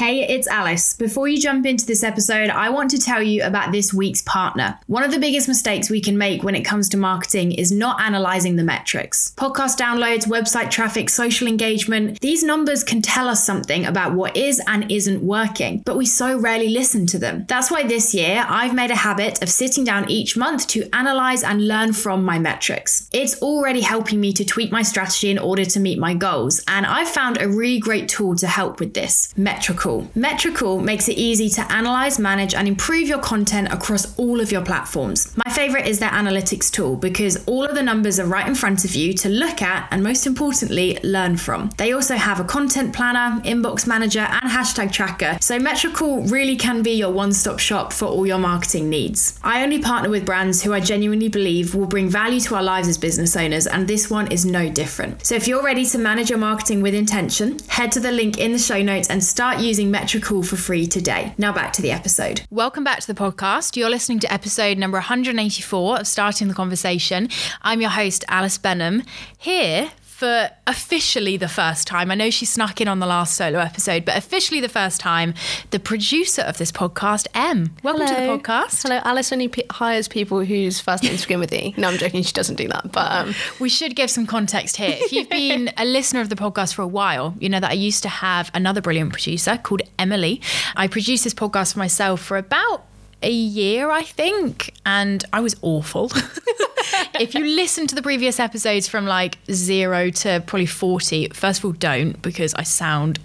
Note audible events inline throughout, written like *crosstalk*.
Hey, it's Alice. Before you jump into this episode, I want to tell you about this week's partner. One of the biggest mistakes we can make when it comes to marketing is not analyzing the metrics. Podcast downloads, website traffic, social engagement, these numbers can tell us something about what is and isn't working, but we so rarely listen to them. That's why this year I've made a habit of sitting down each month to analyze and learn from my metrics. It's already helping me to tweak my strategy in order to meet my goals, and I've found a really great tool to help with this Metricool. Metricool makes it easy to analyze, manage, and improve your content across all of your platforms. My favorite is their analytics tool because all of the numbers are right in front of you to look at and, most importantly, learn from. They also have a content planner, inbox manager, and hashtag tracker, so Metricool really can be your one stop shop for all your marketing needs. I only partner with brands who I genuinely believe will bring value to our lives as business owners, and this one is no different. So if you're ready to manage your marketing with intention, head to the link in the show notes and start using using Metricool for free today. Now back to the episode. Welcome back to the podcast. You're listening to episode number 184 of Starting the Conversation. I'm your host, Alice Benham, here for officially the first time. I know she snuck in on the last solo episode, but officially the first time, the producer of this podcast, Em. Welcome Hello. to the podcast. Hello, Alice only p- hires people whose first names begin with E. No, I'm joking. She doesn't do that. But um, we should give some context here. If you've been a listener of the podcast for a while, you know that I used to have another brilliant producer called Emily. I produced this podcast for myself for about a year, I think, and I was awful. *laughs* *laughs* if you listen to the previous episodes from like zero to probably 40, first of all, don't because I sound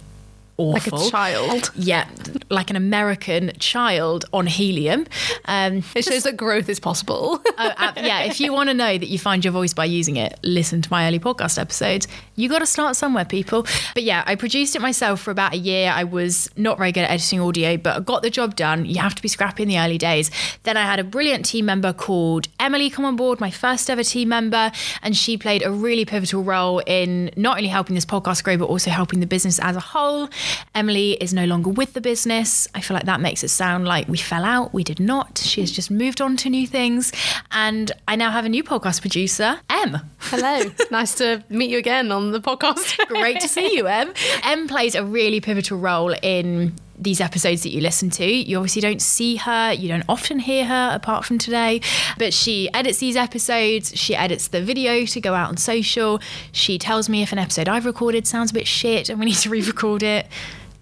awful. like a child. Yeah, like an American child on helium. Um, It shows that growth is possible. *laughs* oh, uh, yeah, if you want to know that you find your voice by using it, listen to my early podcast episodes. You got to start somewhere, people. But yeah, I produced it myself for about a year. I was not very good at editing audio, but I got the job done. You have to be scrappy in the early days. Then I had a brilliant team member called Emily come on board, my first ever team member, and she played a really pivotal role in not only helping this podcast grow, but also helping the business as a whole. Emily is no longer with the business. I feel like that makes it sound like we fell out. We did not. She has just moved on to new things. And I now have a new podcast producer, Em. Hello. *laughs* nice to meet you again on the podcast. Great to see you, Em. *laughs* Em plays a really pivotal role in these episodes that you listen to. You obviously don't see her, you don't often hear her apart from today, but she edits these episodes, she edits the video to go out on social. She tells me if an episode I've recorded sounds a bit shit and we need to re record it.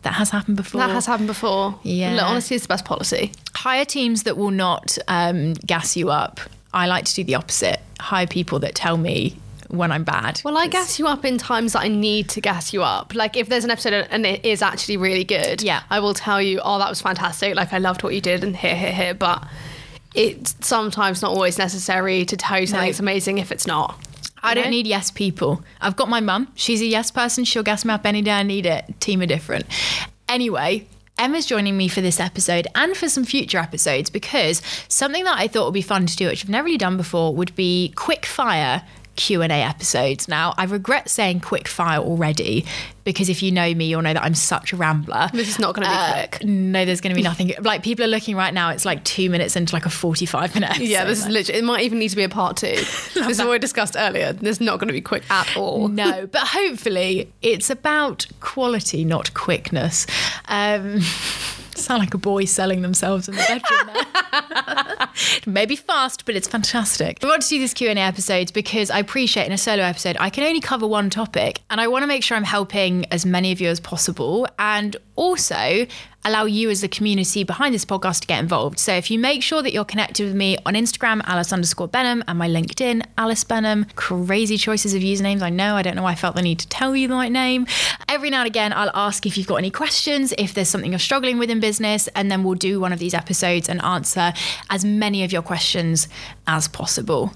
That has happened before. That has happened before. Yeah. Look, honesty is the best policy. Hire teams that will not um, gas you up. I like to do the opposite. Hire people that tell me when I'm bad. Well, I gas you up in times that I need to gas you up. Like if there's an episode and it is actually really good, Yeah. I will tell you, oh, that was fantastic. Like I loved what you did and here, here, here. But it's sometimes not always necessary to tell you something's amazing if it's not. I don't know? need yes people. I've got my mum. She's a yes person. She'll gas me up any day I need it. Team are different. Anyway, Emma's joining me for this episode and for some future episodes because something that I thought would be fun to do, which I've never really done before, would be quick fire Q&A episodes. Now, I regret saying quick fire already because if you know me, you'll know that I'm such a rambler. This is not going to be Uh, quick. No, there's going to be nothing. Like people are looking right now. It's like two minutes into like a 45 minute episode. *laughs* Yeah, this is literally. It might even need to be a part two. *laughs* this is what we discussed earlier. This is not going to be quick at all. *laughs* No, but hopefully it's about quality, not quickness. Um, sound like a boy selling themselves in the bedroom there. *laughs* Maybe fast, but it's fantastic. We want to do this Q&A episodes because I appreciate in a solo episode, I can only cover one topic and I want to make sure I'm helping as many of you as possible and also allow you as the community behind this podcast to get involved. So if you make sure that you're connected with me on Instagram, Alice underscore Benham, and my LinkedIn, Alice Benham, crazy choices of usernames. I know, I don't know why I felt the need to tell you the right name. Every now and again, I'll ask if you've got any questions, if there's something you're struggling with in business, and then we'll do one of these episodes and answer as many of your questions as possible.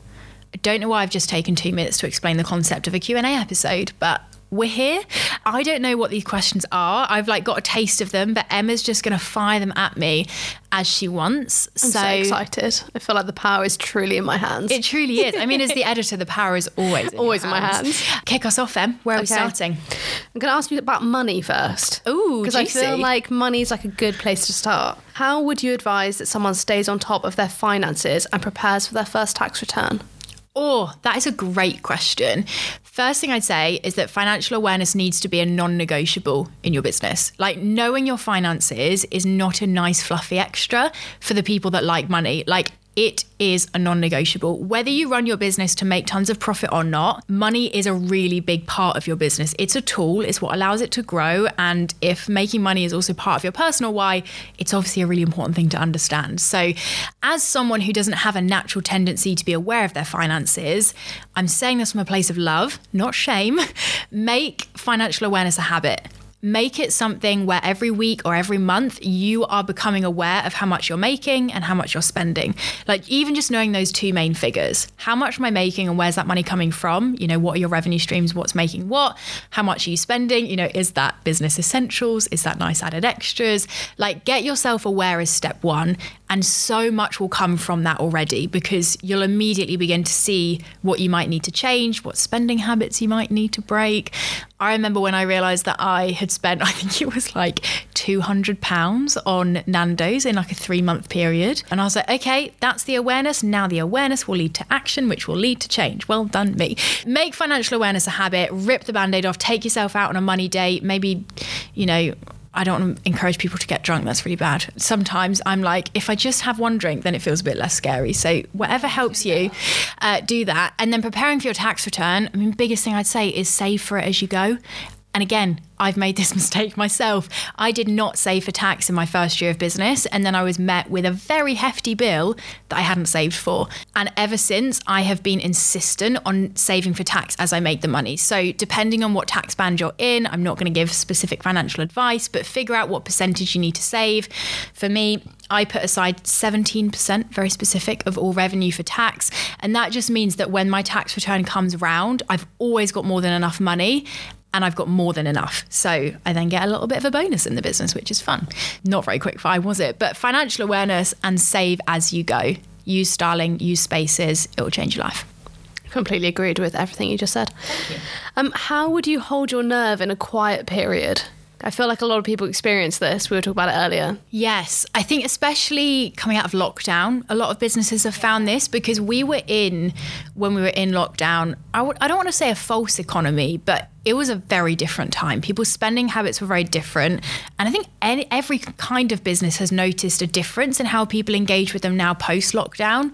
I don't know why I've just taken two minutes to explain the concept of a Q&A episode, but we're here. I don't know what these questions are. I've like got a taste of them, but Emma's just going to fire them at me as she wants. I'm so, excited. I feel like the power is truly in my hands. It truly is. I mean, as the *laughs* editor, the power is always in Always in my hands. Kick us off, Em. Where are we starting? I'm going to ask you about money first. Ooh, because I feel like money is like a good place to start. How would you advise that someone stays on top of their finances and prepares for their first tax return? Oh, that is a great question. First thing I'd say is that financial awareness needs to be a non negotiable in your business. Like knowing your finances is not a nice, fluffy extra for the people that like money. Like it is a non negotiable. Whether you run your business to make tons of profit or not, money is a really big part of your business. It's a tool, it's what allows it to grow. And if making money is also part of your personal why, it's obviously a really important thing to understand. So, as someone who doesn't have a natural tendency to be aware of their finances, I'm saying this from a place of love, not shame. *laughs* Make financial awareness a habit make it something where every week or every month you are becoming aware of how much you're making and how much you're spending. Like even just knowing those two main figures. How much am I making and where's that money coming from? You know, what are your revenue streams? What's making what? How much are you spending? You know, is that business essentials? Is that nice added extras? Like get yourself aware is step 1 and so much will come from that already because you'll immediately begin to see what you might need to change, what spending habits you might need to break. I remember when I realized that I had spent, *laughs* I think it was like £200 on Nando's in like a three month period. And I was like, okay, that's the awareness. Now the awareness will lead to action, which will lead to change. Well done, me. Make financial awareness a habit, rip the band aid off, take yourself out on a money date, maybe, you know, I don't encourage people to get drunk. That's really bad. Sometimes I'm like, if I just have one drink, then it feels a bit less scary. So whatever helps you, uh, do that. And then preparing for your tax return. I mean, biggest thing I'd say is save for it as you go. And again, I've made this *laughs* mistake myself. I did not save for tax in my first year of business, and then I was met with a very hefty bill that I hadn't saved for. And ever since, I have been insistent on saving for tax as I make the money. So, depending on what tax band you're in, I'm not going to give specific financial advice, but figure out what percentage you need to save. For me, I put aside 17%, very specific, of all revenue for tax. And that just means that when my tax return comes round, I've always got more than enough money and I've got more than enough. So I then get a little bit of a bonus in the business, which is fun. Not very quick fire, was it? But financial awareness and save as you go. Use Starling, use spaces, it will change your life. Completely agreed with everything you just said. You. Um, how would you hold your nerve in a quiet period? I feel like a lot of people experience this. We were talking about it earlier. Yes. I think, especially coming out of lockdown, a lot of businesses have found this because we were in, when we were in lockdown, I w- I don't want to say a false economy, but it was a very different time. People's spending habits were very different. And I think any, every kind of business has noticed a difference in how people engage with them now post lockdown.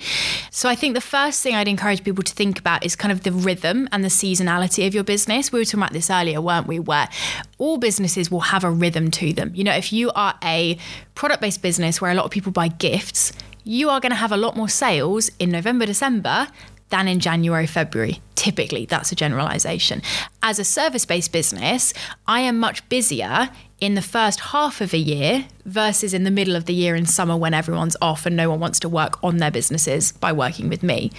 So I think the first thing I'd encourage people to think about is kind of the rhythm and the seasonality of your business. We were talking about this earlier, weren't we? Where all businesses will have a rhythm to them. You know, if you are a product based business where a lot of people buy gifts, you are going to have a lot more sales in November, December than in January, February. Typically, that's a generalization. As a service based business, I am much busier in the first half of a year versus in the middle of the year in summer when everyone's off and no one wants to work on their businesses by working with me.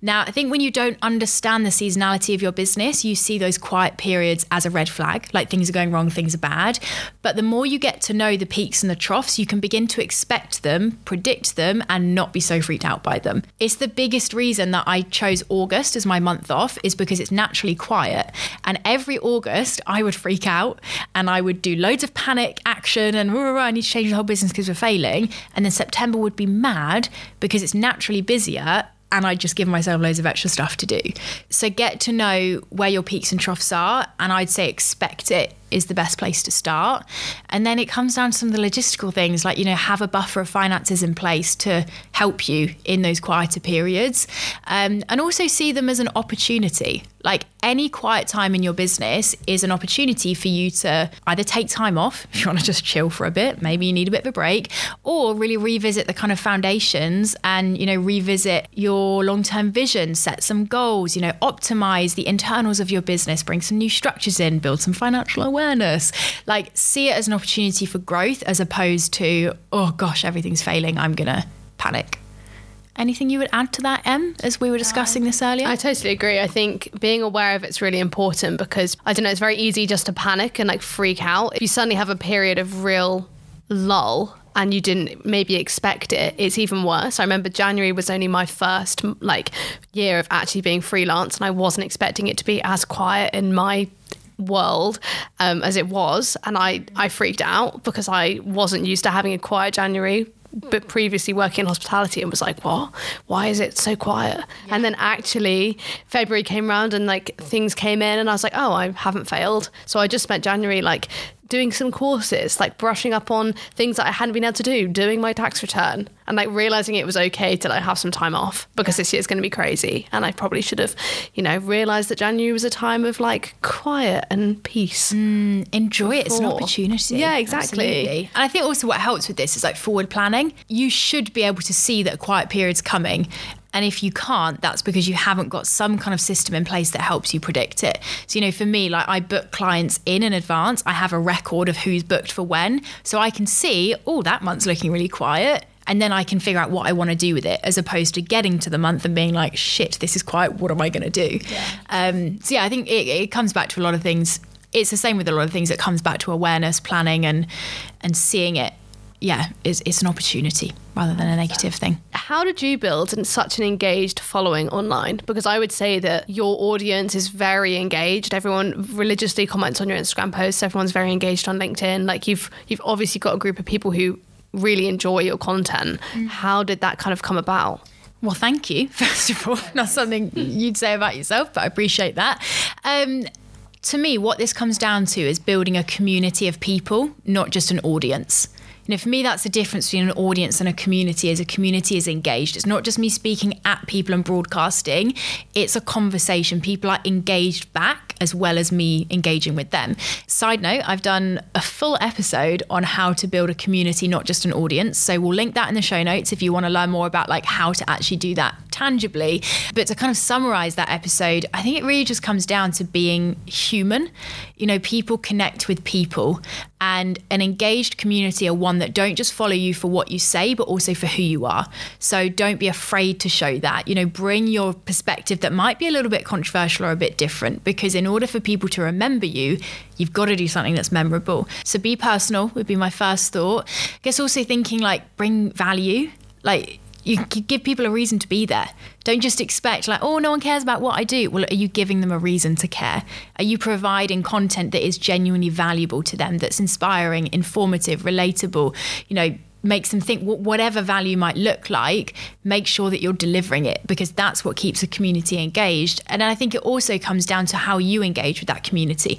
Now, I think when you don't understand the seasonality of your business, you see those quiet periods as a red flag, like things are going wrong, things are bad. But the more you get to know the peaks and the troughs, you can begin to expect them, predict them, and not be so freaked out by them. It's the biggest reason that I chose August as my month off, is because it's naturally quiet. And every August, I would freak out and I would do loads of panic action and rah, rah, rah, I need to change the whole business because we're failing. And then September would be mad because it's naturally busier and I just give myself loads of extra stuff to do. So get to know where your peaks and troughs are, and I'd say expect it is the best place to start. And then it comes down to some of the logistical things, like, you know, have a buffer of finances in place to help you in those quieter periods. Um, and also see them as an opportunity. Like any quiet time in your business is an opportunity for you to either take time off if you want to just chill for a bit, maybe you need a bit of a break, or really revisit the kind of foundations and, you know, revisit your long term vision, set some goals, you know, optimize the internals of your business, bring some new structures in, build some financial awareness. Like, see it as an opportunity for growth as opposed to, oh gosh, everything's failing. I'm going to panic. Anything you would add to that, Em, as we were discussing this earlier? I totally agree. I think being aware of it's really important because I don't know, it's very easy just to panic and like freak out. If you suddenly have a period of real lull and you didn't maybe expect it, it's even worse. I remember January was only my first like year of actually being freelance and I wasn't expecting it to be as quiet in my world um, as it was and I, I freaked out because I wasn't used to having a quiet January but previously working in hospitality and was like, what? Why is it so quiet? Yeah. And then actually February came around and like things came in and I was like, oh, I haven't failed. So I just spent January like doing some courses, like brushing up on things that I hadn't been able to do, doing my tax return, and like realizing it was okay to like have some time off because this year's going to be crazy. And I probably should have, you know, realized that January was a time of like quiet and peace. Mm, enjoy it. It's an opportunity. Yeah, exactly. Absolutely. And I think also what helps with this is like forward planning. You should be able to see that a quiet period's coming and if you can't, that's because you haven't got some kind of system in place that helps you predict it. So, you know, for me, like I book clients in in advance, I have a record of who's booked for when. So I can see, oh, that month's looking really quiet and then I can figure out what I want to do with it, as opposed to getting to the month and being like, "Shit, this is quiet. What am I going to do?" Yeah. Um, so yeah, I think it, it, comes back to a lot of things. It's the same with a lot of things. It comes back to awareness, planning, and and seeing it yeah, it's, it's an opportunity rather than a negative thing. How did you build such an engaged following online? Because I would say that your audience is very engaged. Everyone religiously comments on your Instagram posts. Everyone's very engaged on LinkedIn. Like you've you've obviously got a group of people who really enjoy your content. Mm. How did that kind of come about? Well, thank you, *laughs* first of all. Not something you'd say about yourself, but I appreciate that. Um, to me, what this comes down to is building a community of people, not just an audience. You know, for me, that's the difference between an audience and a community. As a community is engaged, it's not just me speaking at people and broadcasting. It's a conversation. People are engaged back as well as me engaging with them. Side note: I've done a full episode on how to build a community, not just an audience. So we'll link that in the show notes if you want to learn more about like how to actually do that tangibly. But to kind of summarize that episode, I think it really just comes down to being human. You know, people connect with people, and an engaged community are one that don't just follow you for what you say, but also for who you are. So don't be afraid to show that. You know, bring your perspective that might be a little bit controversial or a bit different, because in order for people to remember you, you've got to do something that's memorable. So be personal would be my first thought. I guess also thinking like bring value. Like you give people a reason to be there. Don't just expect, like, oh, no one cares about what I do. Well, are you giving them a reason to care? Are you providing content that is genuinely valuable to them, that's inspiring, informative, relatable, you know, makes them think whatever value might look like, make sure that you're delivering it because that's what keeps a community engaged. And I think it also comes down to how you engage with that community.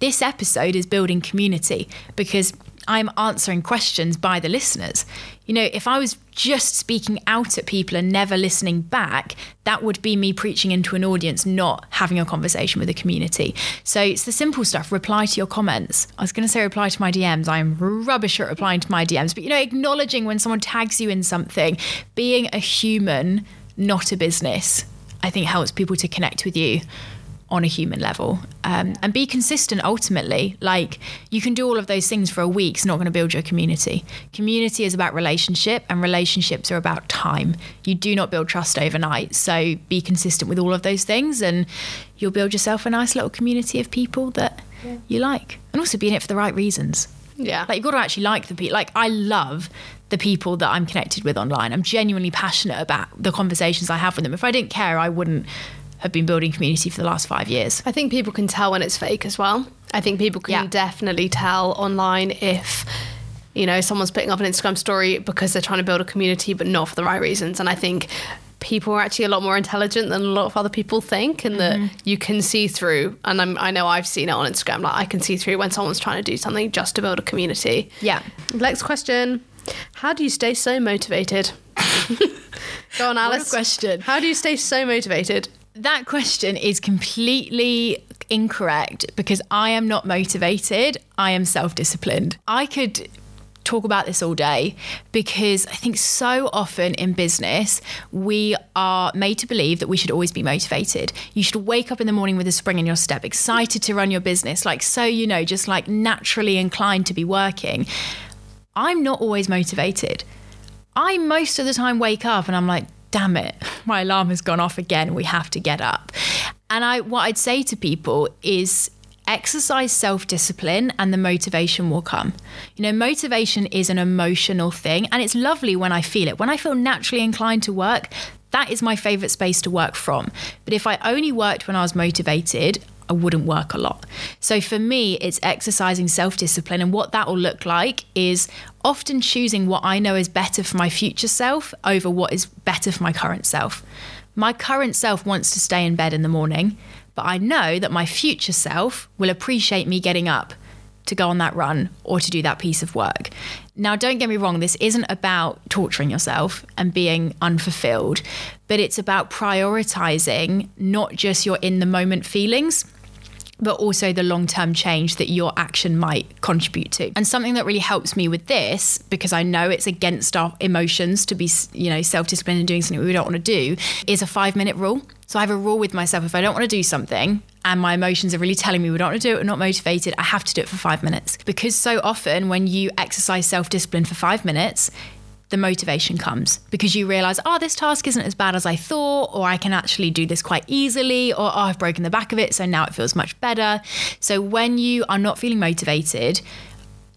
This episode is building community because I'm answering questions by the listeners. You know, if I was just speaking out at people and never listening back, that would be me preaching into an audience, not having a conversation with a community. So it's the simple stuff reply to your comments. I was going to say reply to my DMs. I'm rubbish at replying to my DMs, but you know, acknowledging when someone tags you in something, being a human, not a business, I think helps people to connect with you on a human level um, and be consistent ultimately. Like you can do all of those things for a week. It's not going to build your community. Community is about relationship and relationships are about time. You do not build trust overnight so be consistent with all of those things and you'll build yourself a nice little community of people that yeah. you like and also be in it for the right reasons. Yeah. Like you've got to actually like the people like i love the people that i'm connected with online. I'm genuinely passionate about the conversations i have with them. If i didn't care i wouldn't have been building community for the last five years. I think people can tell when it's fake as well. I think people can yeah. definitely tell online if you know someone's putting up an Instagram story because they're trying to build a community but not for the right reasons. And I think people are actually a lot more intelligent than a lot of other people think and mm-hmm. that you can see through and I'm, i know i've seen it on instagram like i can see through when someone's trying to do something just to build a community yeah next question how do you stay so motivated *laughs* go on alice question how do you stay so motivated that question is completely incorrect because I am not motivated. I am self disciplined. I could talk about this all day because I think so often in business, we are made to believe that we should always be motivated. You should wake up in the morning with a spring in your step, excited to run your business, like so, you know, just like naturally inclined to be working. I'm not always motivated. I most of the time wake up and I'm like, damn it, my alarm has gone off again. We have to get up. And I what I'd say to people is exercise self-discipline and the motivation will come. You know, motivation is an emotional thing and it's lovely when I feel it. When I feel naturally inclined to work, that is my favorite space to work from. But if I only worked when I was motivated, I wouldn't work a lot. So for me, it's exercising self discipline. And what that will look like is often choosing what I know is better for my future self over what is better for my current self. My current self wants to stay in bed in the morning, but I know that my future self will appreciate me getting up to go on that run or to do that piece of work. Now, don't get me wrong, this isn't about torturing yourself and being unfulfilled, but it's about prioritizing not just your in the moment feelings but also the long term change that your action might contribute to. And something that really helps me with this, because I know it's against our emotions to be, you know, self disciplined and doing something we don't want to do, is a five minute rule. So I have a rule with myself if I don't want to do something and my emotions are really telling me we don't want to do it, we're not motivated, I have to do it for five minutes. Because so often when you exercise self discipline for five minutes, the motivation comes because you realize, oh, this task isn't as bad as I thought, or I can actually do this quite easily, or oh, I've broken the back of it, so now it feels much better. So when you are not feeling motivated,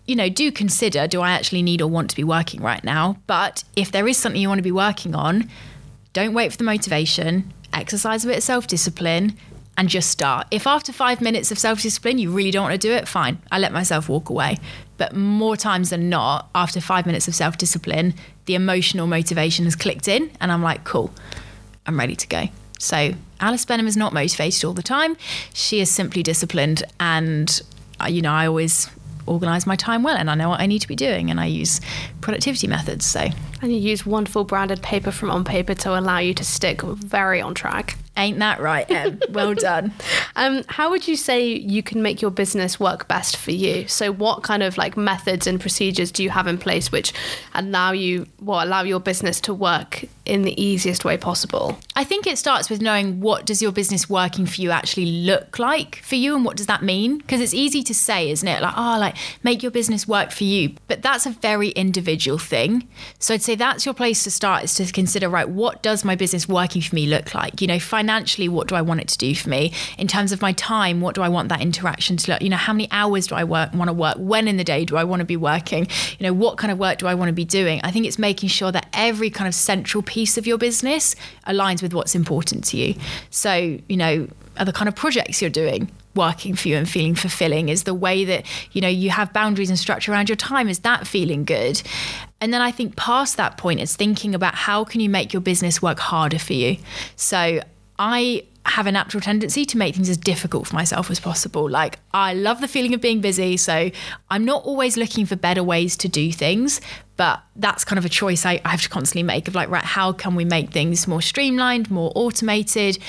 you know, do consider do I actually need or want to be working right now? But if there is something you want to be working on, don't wait for the motivation, exercise a bit of self discipline, and just start. If after five minutes of self discipline you really don't want to do it, fine. I let myself walk away. But more times than not, after five minutes of self discipline, the emotional motivation has clicked in, and I'm like, cool, I'm ready to go. So Alice Benham is not motivated all the time. She is simply disciplined, and uh, you know, I always organize my time well and I know what I need to be doing and I use productivity methods so and you use wonderful branded paper from on paper to allow you to stick very on track Ain't that right, Em? well done. Um, how would you say you can make your business work best for you? So, what kind of like methods and procedures do you have in place which allow you, well, allow your business to work in the easiest way possible? I think it starts with knowing what does your business working for you actually look like for you, and what does that mean? Because it's easy to say, isn't it? Like, oh, like make your business work for you, but that's a very individual thing. So, I'd say that's your place to start is to consider, right, what does my business working for me look like? You know, financially, what do I want it to do for me? In terms of my time, what do I want that interaction to look? You know, how many hours do I work want to work? When in the day do I want to be working? You know, what kind of work do I want to be doing? I think it's making sure that every kind of central piece of your business aligns with what's important to you. So, you know, are the kind of projects you're doing working for you and feeling fulfilling is the way that you know you have boundaries and structure around your time is that feeling good and then I think past that point, it's thinking about how can you make your business work harder for you. So I have a natural tendency to make things as difficult for myself as possible. Like, I love the feeling of being busy. So, I'm not always looking for better ways to do things, but that's kind of a choice I, I have to constantly make of like, right, how can we make things more streamlined, more automated?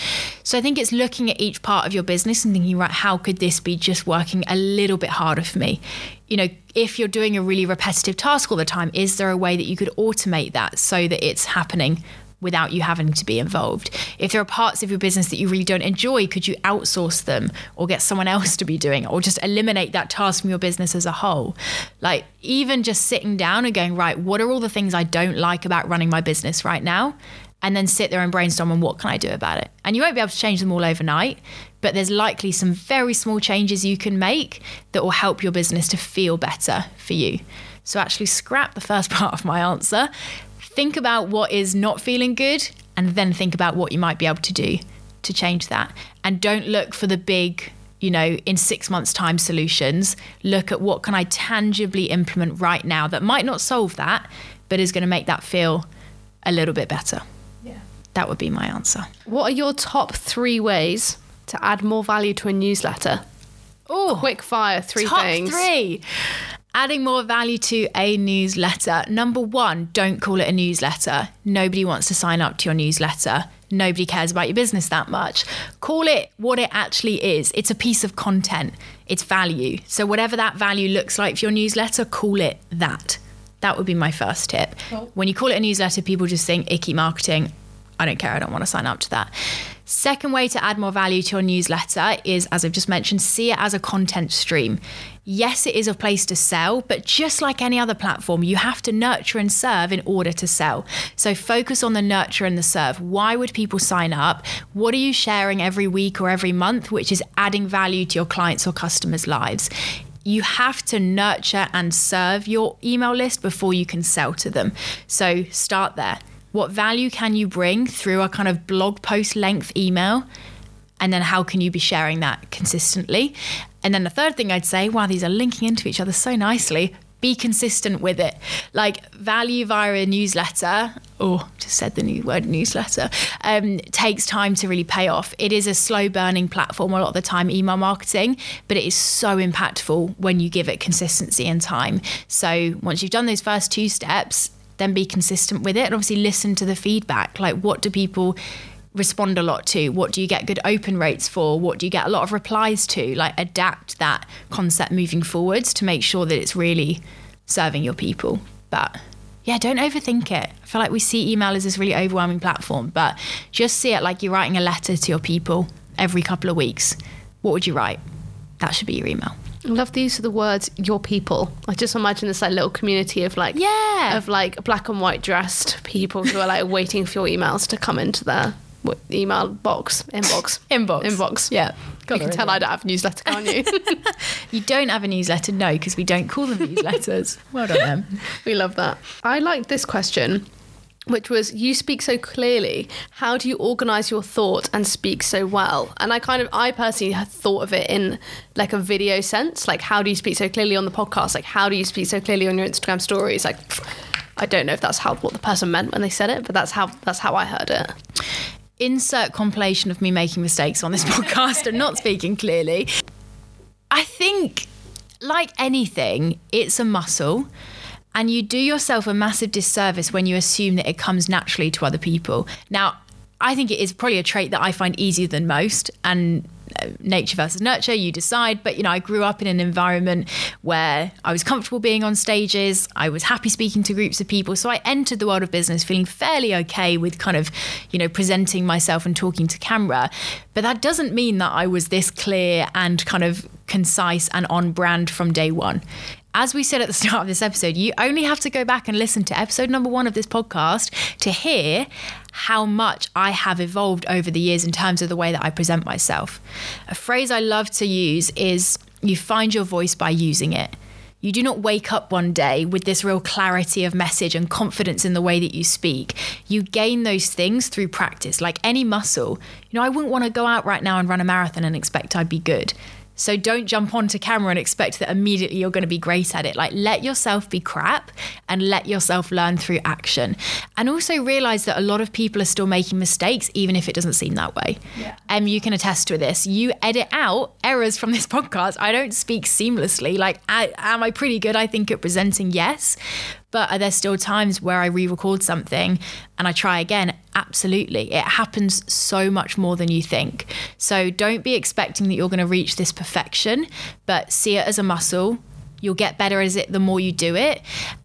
So, I think it's looking at each part of your business and thinking, right, how could this be just working a little bit harder for me? You know, if you're doing a really repetitive task all the time, is there a way that you could automate that so that it's happening without you having to be involved. If there are parts of your business that you really don't enjoy, could you outsource them or get someone *laughs* else to be doing it or just eliminate that task from your business as a whole? Like, even just sitting down and going, right, what are all the things I don't like about running my business right now? And then sit there and brainstorm on what can I do about it. And you won't be able to change them all overnight, but there's likely some very small changes you can make that will help your business to feel better for you. So actually scrap the first *laughs* part of my answer think about what is not feeling good and then think about what you might be able to do to change that. And don't look for the big, you know, in six months' time solutions. Look at what can I tangibly implement right now that might not solve that, but is going to make that feel a little bit better. Yeah. That would be my answer. What are your top three ways to add more value to a newsletter? Oh, quick fire, three top things. Three adding more value to a newsletter. Number one, don't call it a newsletter. Nobody wants to sign up to your newsletter. Nobody cares about your business that much. Call it what it actually is. It's a piece of content, it's value. So, whatever that value looks like for your newsletter, call it that. That would be my first tip. Cool. When you call it a newsletter, people just think icky marketing. I don't care. I don't want to sign up to that. Second way to add more value to your newsletter is, as I've just mentioned, see it as a content stream. Yes, it is a place to sell, but just like any other platform, you have to nurture and serve in order to sell. So focus on the nurture and the serve. Why would people sign up? What are you sharing every week or every month, which is adding value to your clients or customers' lives? you have to nurture and serve your email list before you can sell to them. So start there. What value can you bring through a kind of blog post length email? And then how can you be sharing that consistently? And then the third thing I'd say, wow, these are linking into each other so nicely. Be consistent with it. Like value via a newsletter, or just said the new word newsletter, um, takes time to really pay off. It is a slow burning platform a lot of the time, email marketing, but it is so impactful when you give it consistency and time. So once you've done those first two steps, then be consistent with it and obviously listen to the feedback. Like, what do people respond a lot to? What do you get good open rates for? What do you get a lot of replies to? Like, adapt that concept moving forwards to make sure that it's really serving your people. But yeah, don't overthink it. I feel like we see email as this really overwhelming platform, but just see it like you're writing a letter to your people every couple of weeks. What would you write? That should be your email. I love the use of the words "your people." I just imagine this like little community of like Yeah. of like black and white dressed people who are like *laughs* waiting for your emails to come into their email box inbox *laughs* Inbox. inbox. Yeah. you can tell I don't have a newsletter, can't you? *laughs* You don't have a newsletter, no, because we don't call them newsletters. well done, them. we love that. I like this question. Which was, you speak so clearly. How do you organize your thought and speak so well? And I kind of, I personally thought of it in like a video sense. Like, how do you speak so clearly on the podcast? Like, how do you speak so clearly on your Instagram stories? Like, I don't know if that's how what the person meant when they said it, but that's how that's how I heard it. insert compilation of me making mistakes on this *laughs* podcast and not speaking clearly. I think, like anything, it's a muscle. And you do yourself a massive disservice when you assume that it comes naturally to other people. Now, I think it is probably a trait that I find easier than most. And uh, nature versus nurture, you decide. But, you know, I grew up in an environment where I was comfortable being on stages. I was happy speaking to groups of people. So I entered the world of business feeling fairly okay with kind of, you know, presenting myself and talking to camera. But that doesn't mean that I was this clear and kind of concise and on brand from day one as we said at the start of this episode, you only have to go back and listen to episode number one of this podcast to hear how much I have evolved over the years in terms of the way that I present myself. A phrase I love to use is you find your voice by using it. You do not wake up one day with this real clarity of message and confidence in the way that you speak. You gain those things through practice, like any muscle. You know, I wouldn't want to go out right now and run a marathon and expect I'd be good. So don't jump onto camera and expect that immediately you're going to be great at it. Like let yourself be crap and let yourself learn through action. And also realize that a lot of people are still making mistakes, even if it doesn't seem that way. Yeah. Um, you can attest to this. You edit out errors from this *laughs* podcast. I don't speak seamlessly. Like, I, am I pretty good? I think at presenting, yes. But are there still times where I re record something and I try again? Absolutely. It happens so much more than you think. So don't be expecting that you're going to reach this perfection, but see it as a muscle. You'll get better as it the more you do it.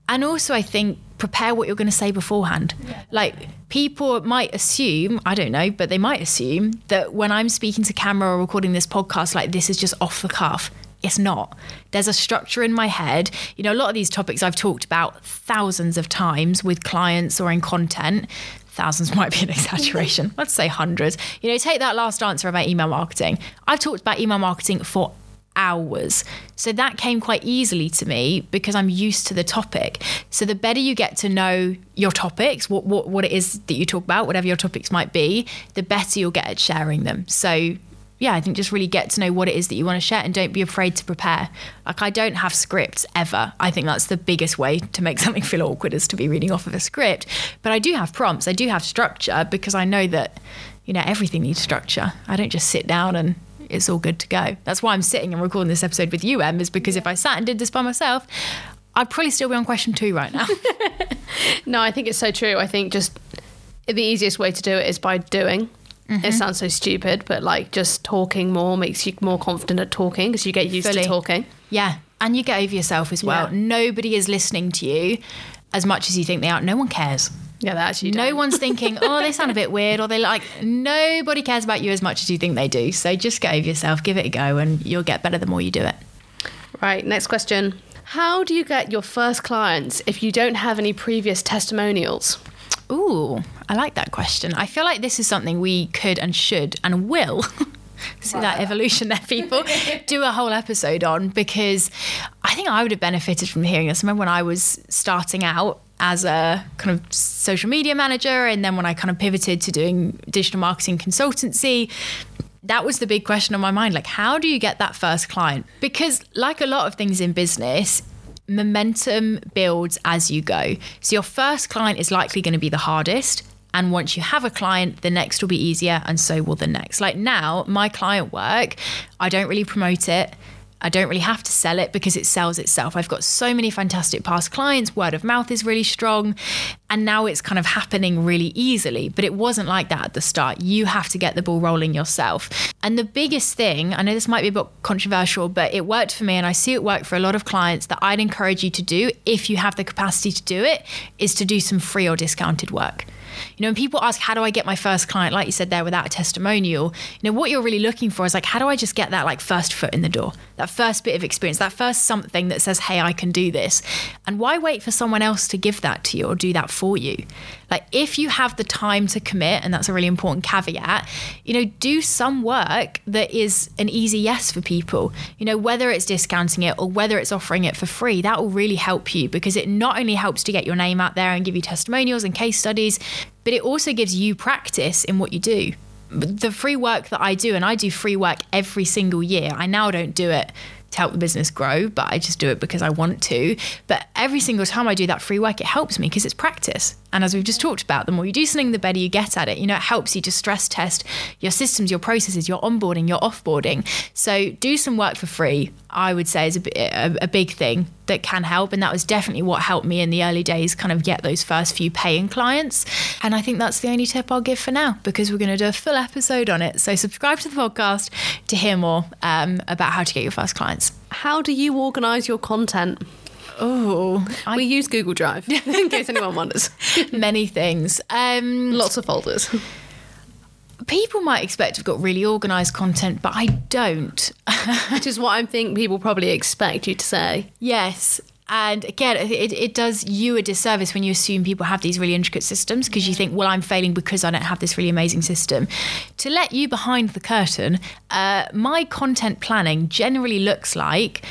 And also, I think prepare what you're going to say beforehand. Yeah. Like people might assume, I don't know, but they might assume that when I'm speaking to camera or recording this podcast, like this is just off the cuff it's not. There's a structure in my head. You know, a lot of these topics I've talked about thousands of times with clients or in content. Thousands *laughs* might be an exaggeration. *laughs* Let's say hundreds. You know, take that last answer about email marketing. I've talked about email marketing for hours. So that came quite easily to me because I'm used to the topic. So the better you get to know your topics, what what what it is that you talk about, whatever your topics might be, the better you'll get at sharing them. So yeah, I think just really get to know what it is that you want to share and don't be afraid to prepare. Like, I don't have scripts ever. I think that's the biggest way to make *laughs* something feel awkward is to be reading off of a script. But I do have prompts, I do have structure because I know that, you know, everything needs structure. I don't just sit down and it's all good to go. That's why I'm sitting and recording this episode with you, Em, is because if I sat and did this by myself, I'd probably still be on question two right now. *laughs* no, I think it's so true. I think just the easiest way to do it is by doing. Mm-hmm. It sounds so stupid, but like just talking more makes you more confident at talking because you get used Fully. to talking. Yeah. And you get over yourself as well. Yeah. Nobody is listening to you as much as you think they are. No one cares. Yeah, they actually No don't. one's thinking, oh, they sound a bit *laughs* weird, or they like, nobody cares about you as much as you think they do. So just get over yourself, give it a go, and you'll get better the more you do it. Right, next question. How do you get your first clients if you don't have any previous testimonials? Ooh, I like that question. I feel like this is something we could and should and will. *laughs* See that evolution there, people? *laughs* Do a whole episode on because I think I would have benefited from hearing this. I remember when I was starting out as a kind of social media manager, and then when I kind of pivoted to doing digital marketing consultancy, that was the big question on my mind. Like, how do you get that first client? Because, like a lot of things in business, momentum builds as you go. So, your first client is likely going to be the hardest. And once you have a client, the next will be easier, and so will the next. Like now, my client work, I don't really promote it. I don't really have to sell it because it sells itself. I've got so many fantastic past clients, word of mouth is really strong, and now it's kind of happening really easily. But it wasn't like that at the start. You have to get the ball rolling yourself. And the biggest thing, I know this might be a bit controversial, but it worked for me, and I see it work for a lot of clients that I'd encourage you to do if you have the capacity to do it, is to do some free or discounted work. You know, when people ask, how do I get my first client, like you said there, without a testimonial, you know, what you're really looking for is like, how do I just get that like first foot in the door, that first bit of experience, that first something that says, hey, I can do this. And why wait for someone else to give that to you or do that for you? Like, if you have the time to commit, and that's a really important caveat, you know, do some work that is an easy yes for people. You know, whether it's discounting it or whether it's offering it for free, that will really help you because it not only helps to get your name out there and give you testimonials and case studies, but it also gives you practice in what you do. The free work that I do, and I do free work every single year. I now don't do it to help the business grow, but I just do it because I want to. But every single time I do that free work, it helps me because it's practice. And as we've just talked about, the more you do something, the better you get at it. You know, it helps you to stress test your systems, your processes, your onboarding, your offboarding. So do some work for free, I would say is a, a, a big thing that can help. And that was definitely what helped me in the early days kind of get those first few paying clients. And I think that's the only tip I'll give for now because we're going to do a full episode on it. So subscribe to the podcast to hear more um, about how to get your first clients. How do you organize your content? Oh, I, we use Google Drive *laughs* in case anyone wonders. *laughs* Many things. Um, Lots of folders. People might expect we've got really organized content, but I don't. *laughs* Which is what I think people probably expect you to say. Yes. And again, it, it does you a disservice when you assume people have these really intricate systems because you think, well, I'm failing because I don't have this really amazing system. To let you behind the curtain, uh, my content planning generally looks like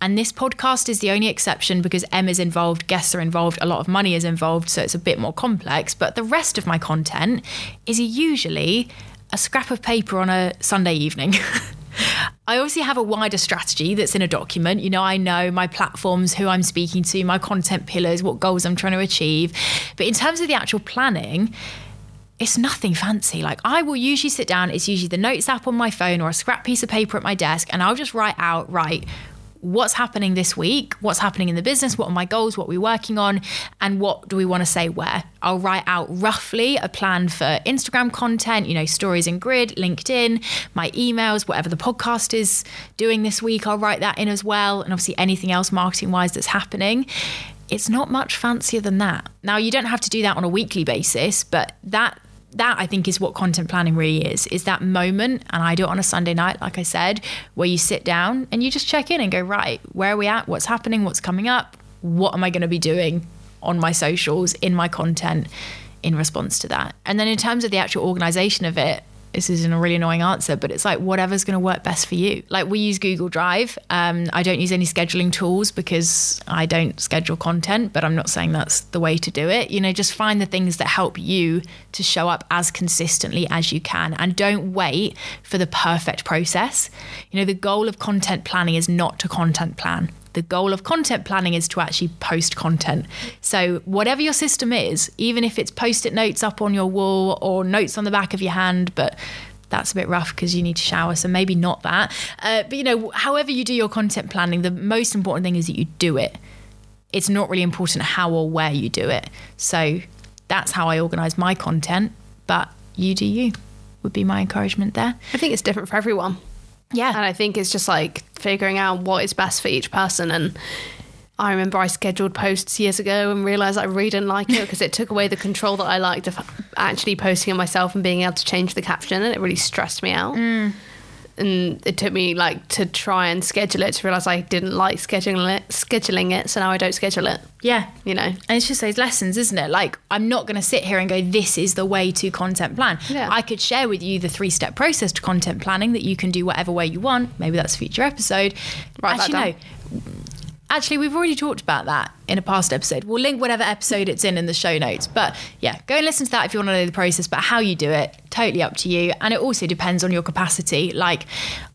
and this podcast is the only exception because Emma's involved, guests are involved, a lot of money is involved, so it's a bit more complex. But the rest of my content is usually a scrap of paper on a Sunday evening. *laughs* I obviously have a wider strategy that's in a document. You know, I know my platforms, who I'm speaking to, my content pillars, what goals I'm trying to achieve. But in terms of the actual planning, it's nothing fancy. Like I will usually sit down, it's usually the notes app on my phone or a scrap piece of paper at my desk, and I'll just write out, right, what's happening this week, what's happening in the business, what are my goals, what are we're working on, and what do we want to say where. I'll write out roughly a plan for Instagram content, you know, stories in grid, LinkedIn, my emails, whatever the podcast is doing this week, I'll write that in as well. And obviously anything else marketing wise that's happening. It's not much fancier than that. Now, you don't have to do that on a weekly basis, but that that I think is what content planning really is is that moment. And I do it on a Sunday night like I said where you sit down and you just check in and go right where are we at? What's happening? What's coming up? What am I going to be doing on my socials in my content in response to that? And then in terms of the actual organization of it this isn't a really annoying answer, but it's like whatever's going to work best for you. Like we use Google Drive. Um, I don't use any scheduling tools because I don't schedule content, but I'm not saying that's the way to do it. You know, just find the things that help you to show up as consistently as you can and don't wait for the perfect process. You know, the goal of content planning is not to content plan the goal of content planning is to actually post content. So, whatever your system is, even if it's post it notes up on your wall or notes on the back of your hand, but that's a bit rough because you need to shower, so maybe not that. Uh, but you know, however you do your content planning, the most important thing is that you do it. It's not really important how or where you do it. So, that's how I organize my content, but you do you, would be my encouragement there. I think it's different for everyone. Yeah. And I think it's just like figuring out what is best for each person. And I remember I scheduled posts years ago and realized I really didn't like it *laughs* because it took away the control that I liked of actually posting it myself and being able to change the caption. And it really stressed me out. Mm and it took me like to try and schedule it to realize I didn't like scheduling it, scheduling it. So now I don't schedule it. Yeah, you know, and it's just those lessons, isn't it? Like I'm not going to sit here and go, "This is the way to content plan." Yeah. I could share with you the three step process to content planning that you can do whatever way you want. Maybe that's a future episode. Right, Actually, no. Actually, we've already talked about that in a past episode. We'll link whatever episode it's in in the show notes. But yeah, go and listen to that if you want to know the process. But how you do it, totally up to you. And it also depends on your capacity. Like,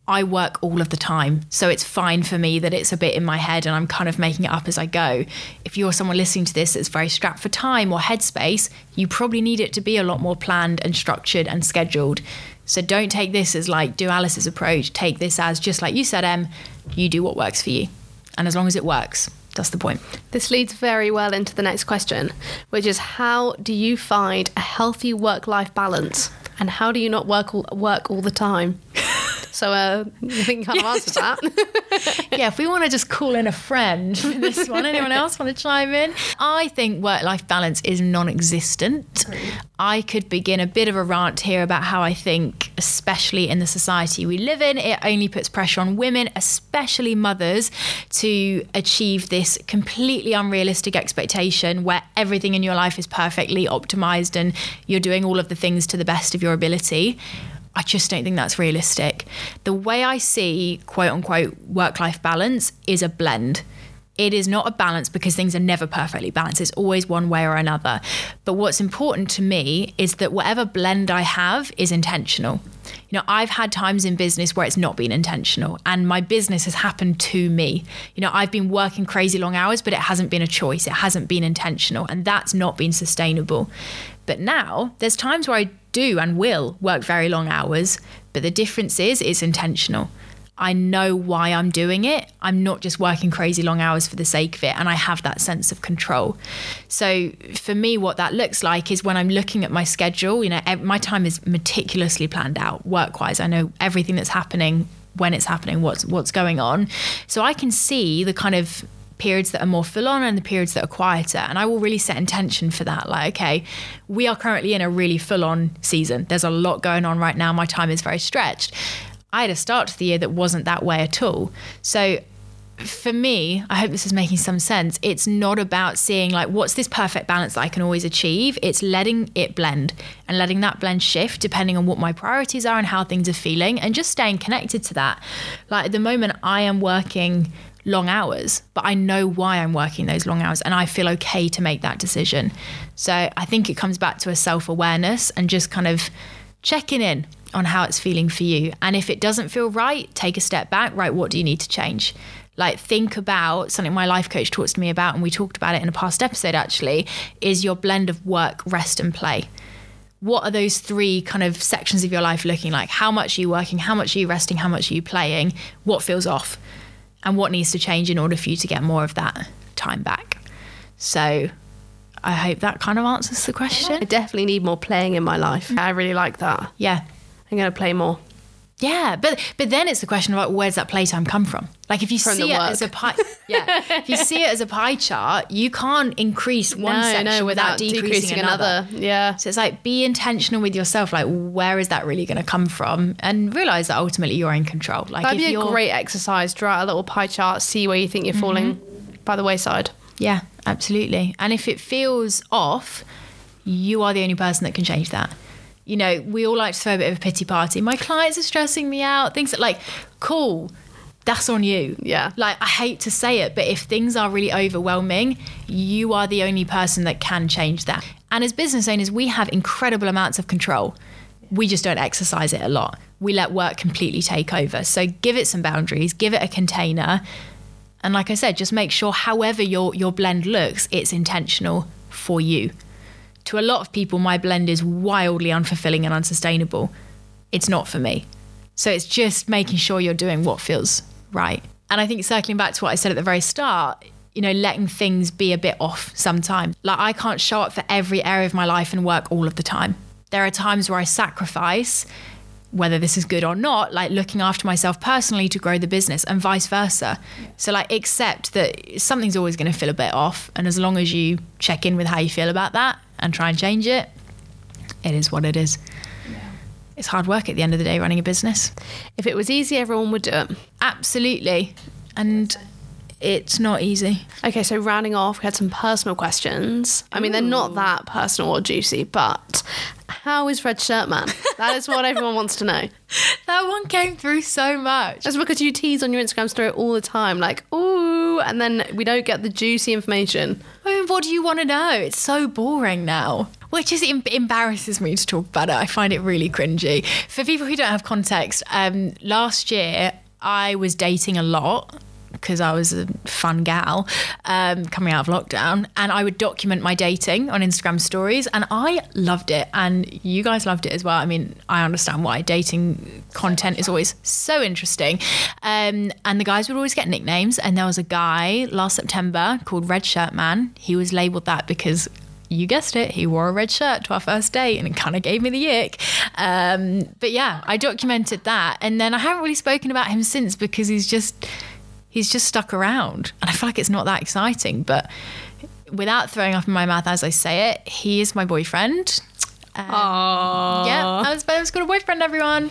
I work all of the time. So it's fine for me that it's a bit in my head and I'm kind of making it up as I go. If you're someone listening to this that's very strapped for time or headspace, you probably need it to be a lot more planned and structured and scheduled. So don't take this as like, do Alice's approach. Take this as just like you said, Em, you do what works for you. And as long as it works, that's the point. This leads very well into the next question, which is how do you find a healthy work life balance? And how do you not work all, work all the time? *laughs* So uh, I think you kind of answered that. *laughs* yeah, if we want to just call in a friend for this *laughs* one, anyone else want to chime in? I think work life balance is non existent. I could begin a bit of a rant here about how I think, especially in the society we live in, it only puts pressure on women, especially mothers, to achieve this completely unrealistic expectation where everything in your life is perfectly optimized and you're doing all of the things to the best of your ability. I just don't think that's realistic. The way I see quote unquote work life balance is a blend. It is not a balance because things are never perfectly balanced. It's always one way or another. But what's important to me is that whatever blend I have is intentional. You know, I've had times in business where it's not been intentional and my business has happened to me. You know, I've been working crazy long hours, but it hasn't been a choice. It hasn't been intentional and that's not been sustainable. But now there's times where I do and will work very long hours, but the difference is it's intentional. I know why I'm doing it. I'm not just working crazy long hours for the sake of it, and I have that sense of control. So, for me, what that looks like is when I'm looking at my schedule, you know, my time is meticulously planned out work wise. I know everything that's happening, when it's happening, what's, what's going on. So, I can see the kind of periods that are more full on and the periods that are quieter. And I will really set intention for that. Like, okay, we are currently in a really full on season. There's a lot going on right now. My time is very stretched. I had a start to the year that wasn't that way at all. So for me, I hope this is making some sense. It's not about seeing like what's this perfect balance that I can always achieve. It's letting it blend and letting that blend shift depending on what my priorities are and how things are feeling and just staying connected to that. Like at the moment I am working long hours, but I know why I'm working those long hours and I feel okay to make that decision. So I think it comes back to a self awareness and just kind of checking in on how it's feeling for you. And if it doesn't feel right, take a step back. Right, what do you need to change? Like, think about something my life coach talks to me about, and we talked about it in a past episode actually, is your blend of work, rest, and play. What are those three kind of sections of your life looking like? How much are you working? How much are you resting? How much are you playing? What feels off? And what needs to change in order for you to get more of that time back. So I hope that kind of answers the question. I definitely need more playing in my life. I really like that. Yeah. I'm going to play more. Yeah, but but then it's the question about where's that playtime come from? Like if you from see it as a pie, yeah, if you see it as a pie chart, you can't increase *laughs* one no, section no, without, decreasing, decreasing another. another. Yeah. So it's like be intentional with yourself. Like where is that really going to come from? And realize that ultimately you're in control. Like that'd be a great exercise. Draw out a little pie chart, see where you think you're falling mm-hmm. by the wayside. Yeah, absolutely. And if it feels off, you are the only person that can change that you know, we all like to throw a bit of a pity party. My clients are stressing me out. Things that like, cool, that's on you. Yeah. Like, I hate to say it, but if things are really overwhelming, you are the only person that can change that. And as business owners, we have incredible amounts of control. We just don't exercise it a lot. We let work completely take over. So give it some boundaries, give it a container. And like I said, just make sure however your, your blend looks, it's intentional for you to a lot of people, my blend is wildly unfulfilling and unsustainable. It's not for me. So it's just making sure you're doing what feels right. And I think circling back to what I said at the very start, you know, letting things be a bit off sometimes. Like I can't show up for every area of my life and work all of the time. There are times where I sacrifice, whether this is good or not, like looking after myself personally to grow the business and vice versa. So like accept that something's always going to feel a bit off. And as long as you check in with how you feel about that and try and change it, it is what it is. Yeah. It's hard work at the end of the day running a business. If it was easy, everyone would do it. Absolutely. And it's not easy. Okay, so rounding off, we had some personal questions. I mean, they're not that personal or juicy, but how is Red Shirt Man? That is what everyone wants to know. *laughs* That one came through so much. That's because you tease on your Instagram story all the time, like, ooh, and then we don't get the juicy information. I mean, what do you want to know? It's so boring now. Which is em- embarrasses me to talk about it. I find it really cringy. For people who don't have context, um, last year I was dating a lot because I was a fun gal um, coming out of lockdown, and I would document my dating on Instagram stories, and I loved it, and you guys loved it as well. I mean, I understand why dating content is always so interesting, um, and the guys would always get nicknames, and there was a guy last September called Red Shirt Man. He was labelled that because you guessed it, he wore a red shirt to our first date and it kind of gave me the ick. Um, but yeah, I documented that. And then I haven't really spoken about him since because he's just he's just stuck around. And I feel like it's not that exciting, but without throwing up in my mouth as I say it, he is my boyfriend. Um, yeah, I was, I was got a boyfriend, everyone.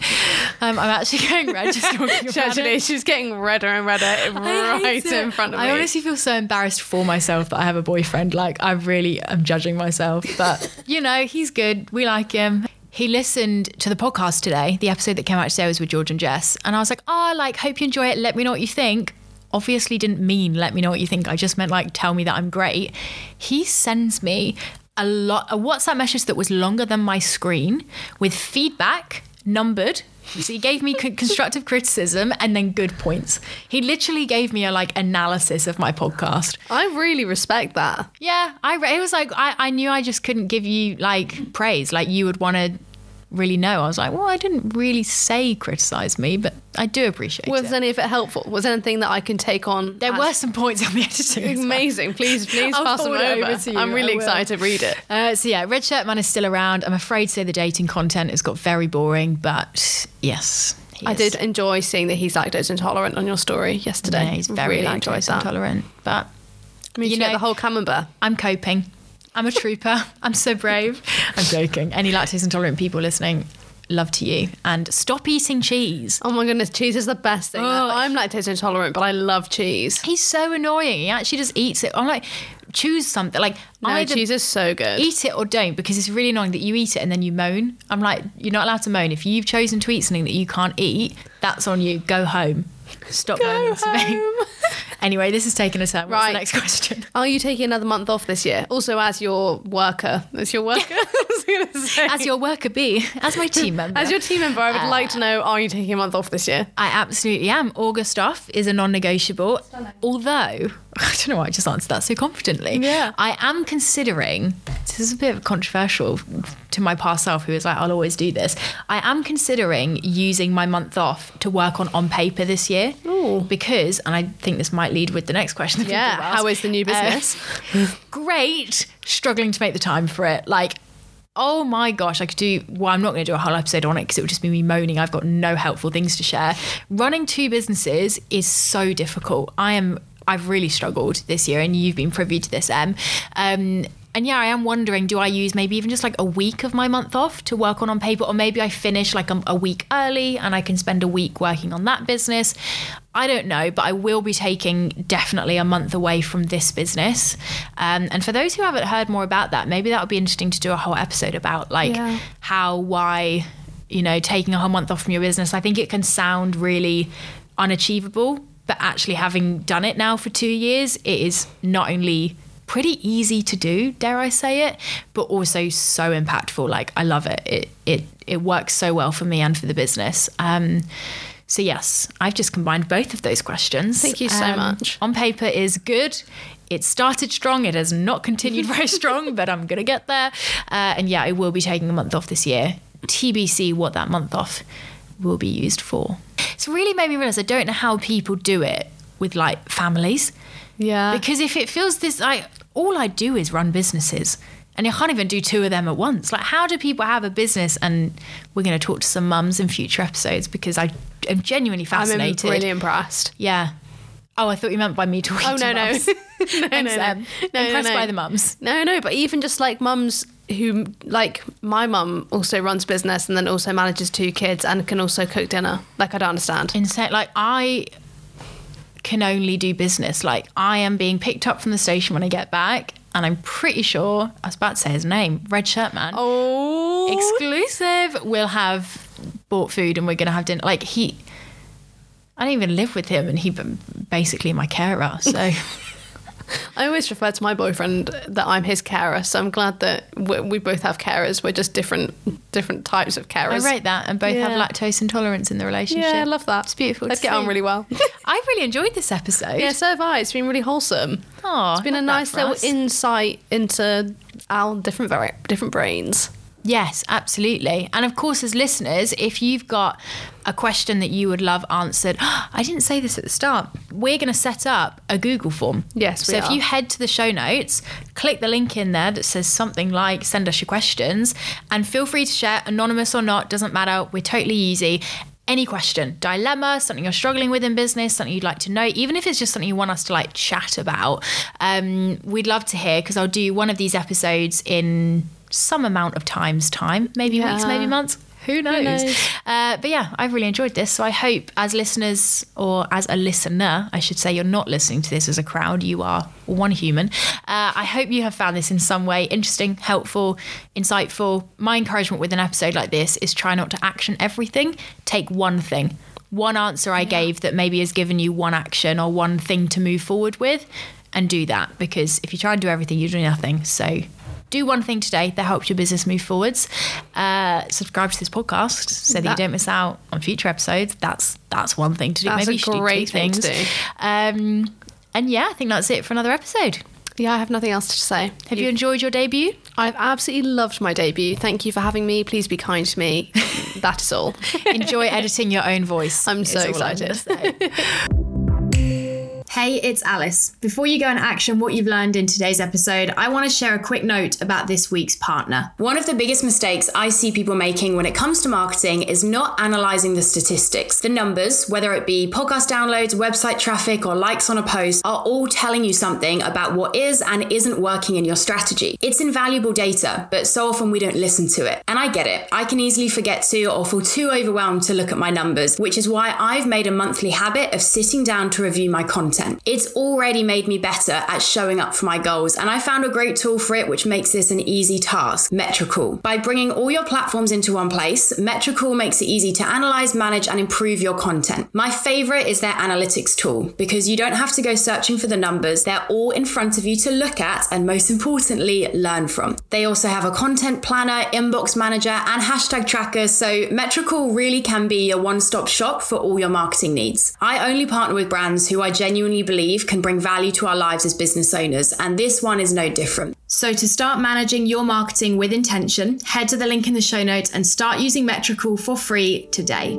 Um, I'm actually *laughs* going red just talking about Actually, it. she's getting redder and redder *laughs* right in front of me. I honestly feel so embarrassed for myself that I have a boyfriend. Like, I really am judging myself. But, *laughs* you know, he's good. We like him. He listened to the podcast today. The episode that came out today was with George and Jess. And I was like, oh, like, hope you enjoy it. Let me know what you think. Obviously, didn't mean let me know what you think. I just meant, like, tell me that I'm great. He sends me a lot, a WhatsApp message that was longer than my screen with feedback numbered. So he gave me *laughs* constructive criticism and then good points. He literally gave me a like analysis of my podcast. I really respect that. Yeah, I it was like I, I knew I just couldn't give you like praise like you would want to really know. I was like, well, I didn't really say criticize me, but I do appreciate Was it. Was any of it helpful? Was anything that I can take on? there as- were some points on the editing. as well. amazing. Please, please I'll pass them it over. over to you, I'm really excited to read it. Uh, so yeah, Red Shirt Man is still around. I'm afraid to say the dating content has got very boring, but yes, I did enjoy seeing that he's lactose intolerant on your story yesterday. Yeah, he's very really lactose intolerant, but I mean, You know- the whole camembert. I'm coping. I'm a trooper. I'm so brave. I'm joking. Any lactose intolerant people listening, love to you. And stop eating cheese. Oh my goodness, cheese is the best thing. Oh. I'm lactose intolerant, but I love cheese. He's so annoying. He actually just eats it. I'm like, choose something. Like No, either cheese is so good. eat it or don't because it's really annoying that you eat it and then you moan. I'm like, you're not allowed to moan. If you've chosen to eat something that you can't eat, that's on you. Go home. Stop moaning to me. *laughs* Anyway, this is taking a turn. What's Right. the next question? *laughs* Are you taking another month off this year? Also, as your worker, as your worker. *laughs* *laughs* As your worker bee, as my team member. As your team member, I would like to know: Are you taking a month off this year? I absolutely am. August off is a non-negotiable. Although I don't know why I just answered that so confidently. Yeah. I am considering. This is a bit controversial to my past self, who is like, I'll always do this. I am considering using my month off to work on on paper this year. Ooh. Because, and I think this might lead with the next question. Yeah, asked. how is the new business? Uh, *laughs* great. Struggling to make the time for it. Like. Oh my gosh, I could do. Well, I'm not going to do a whole episode on it because it would just be me moaning. I've got no helpful things to share. Running two businesses is so difficult. I am. I've really struggled this year, and you've been privy to this, Em. Um, and yeah, I am wondering, do I use maybe even just like a week of my month off to work on on paper, or maybe I finish like a, a week early and I can spend a week working on that business. I don't know, but I will be taking definitely a month away from this business. Um, and for those who haven't heard more about that, maybe that would be interesting to do a whole episode about like Yeah. how, why, you know, taking a whole month off from your business. I think it can sound really unachievable, but actually having done it now for two years, it is not only pretty easy to do, dare I say it, but also so impactful. Like I love it. It it it works so well for me and for the business. Um, so yes, I've just combined both of those questions. Thank you so Um, much. On paper is good. It started strong. It has not continued very *laughs* strong, but I'm gonna get there. Uh, and yeah, I will be taking a month off this year. TBC, what that month off will be used for. It's really made me realize I don't know how people do it with like families. Yeah. Because if it feels this like all I do is run businesses and I can't even do two of them at once. Like how do people have a business and we're going to talk to some mums in future episodes because I am genuinely fascinated. I'm really impressed. Yeah. Oh, I thought you meant by me talking Oh to no no. mums. *laughs* no, *laughs* Thanks, no, Em. Um, no. No, Impressed no, by the mums. No, no, but even just like mums who like my mum also runs business and then also manages two kids and can also cook dinner. Like I don't understand. Insane. Like I can only do business. Like I am being picked up from the station when I get back, and I'm pretty sure I was about to say his name, Red Shirt Man. Oh, Exclusive. We'll have bought food and we're gonna have dinner. Like he, I don't even live with him, and he basically my carer. So *laughs* *laughs* I always refer to my boyfriend that I'm his carer, so I'm glad that we, both have carers. We're just different different types of carers. I rate that, and both Yeah. have lactose intolerance in the relationship. Yeah, I love that. It's beautiful. Let's get on really well. *laughs* I've really enjoyed this episode. yeah, so have I. It's been really wholesome. Aw, it's been a nice little us. insight into our different vari- different brains. Yes, absolutely. And of course, as listeners, if you've got a question that you would love answered, *gasps* I didn't say this at the start. We're going to set up a Google form. Yes, So if are. you head to the show notes, click the link in there that says something like send us your questions and feel free to share, anonymous or not, doesn't matter. We're totally easy. Any question, dilemma, something you're struggling with in business, something you'd like to know, even if it's just something you want us to like chat about, um, we'd love to hear because I'll do one of these episodes in some amount of time's time, maybe weeks, maybe months. Who knows? knows? Uh, but yeah, I've really enjoyed this. So I hope, as listeners or as a listener, I should say, you're not listening to this as a crowd. You are one human. Uh, I hope you have found this in some way interesting, helpful, insightful. My encouragement with an episode like this is try not to action everything. Take one thing, one answer I gave that maybe has given you one action or one thing to move forward with, and do that. Because if you try and do everything, you do nothing. So do one thing today that helps your business move forwards. Uh, subscribe to this podcast so that, That- you don't miss out on future episodes. That's that's one thing to do. That's Maybe a you should do great two thing things. to do. Um, and yeah, I think that's it for another episode. Yeah, I have nothing else to say. Have you enjoyed your debut? I've absolutely loved my debut. Thank you for having me. Please be kind to me. *laughs* that is all. Enjoy editing your own voice. I'm so excited. *laughs* Hey, it's Alice. Before you go and action what you've learned in today's episode, I want to share a quick note about this week's partner. One of the biggest mistakes I see people making when it comes to marketing is not analyzing the statistics. The numbers, whether it be podcast downloads, website traffic, or likes on a post, are all telling you something about what is and isn't working in your strategy. It's invaluable data, but so often we don't listen to it. And I get it. I can easily forget to or feel too overwhelmed to look at my numbers, which is why I've made a monthly habit of sitting down to review my content. It's already made me better at showing up for my goals, and I found a great tool for it, which makes this an easy task Metricool. By bringing all your platforms into one place, Metricool makes it easy to analyze, manage, and improve your content. My favorite is their analytics tool because you don't have to go searching for the numbers, they're all in front of you to look at and, most importantly, learn from. They also have a content planner, inbox manager, and hashtag tracker, so Metricool really can be your one stop shop for all your marketing needs. I only partner with brands who I genuinely believe can bring value to our lives as business owners, and this one is no different. So, to start managing your marketing with intention, head to the link in the show notes and start using Metricool for free today.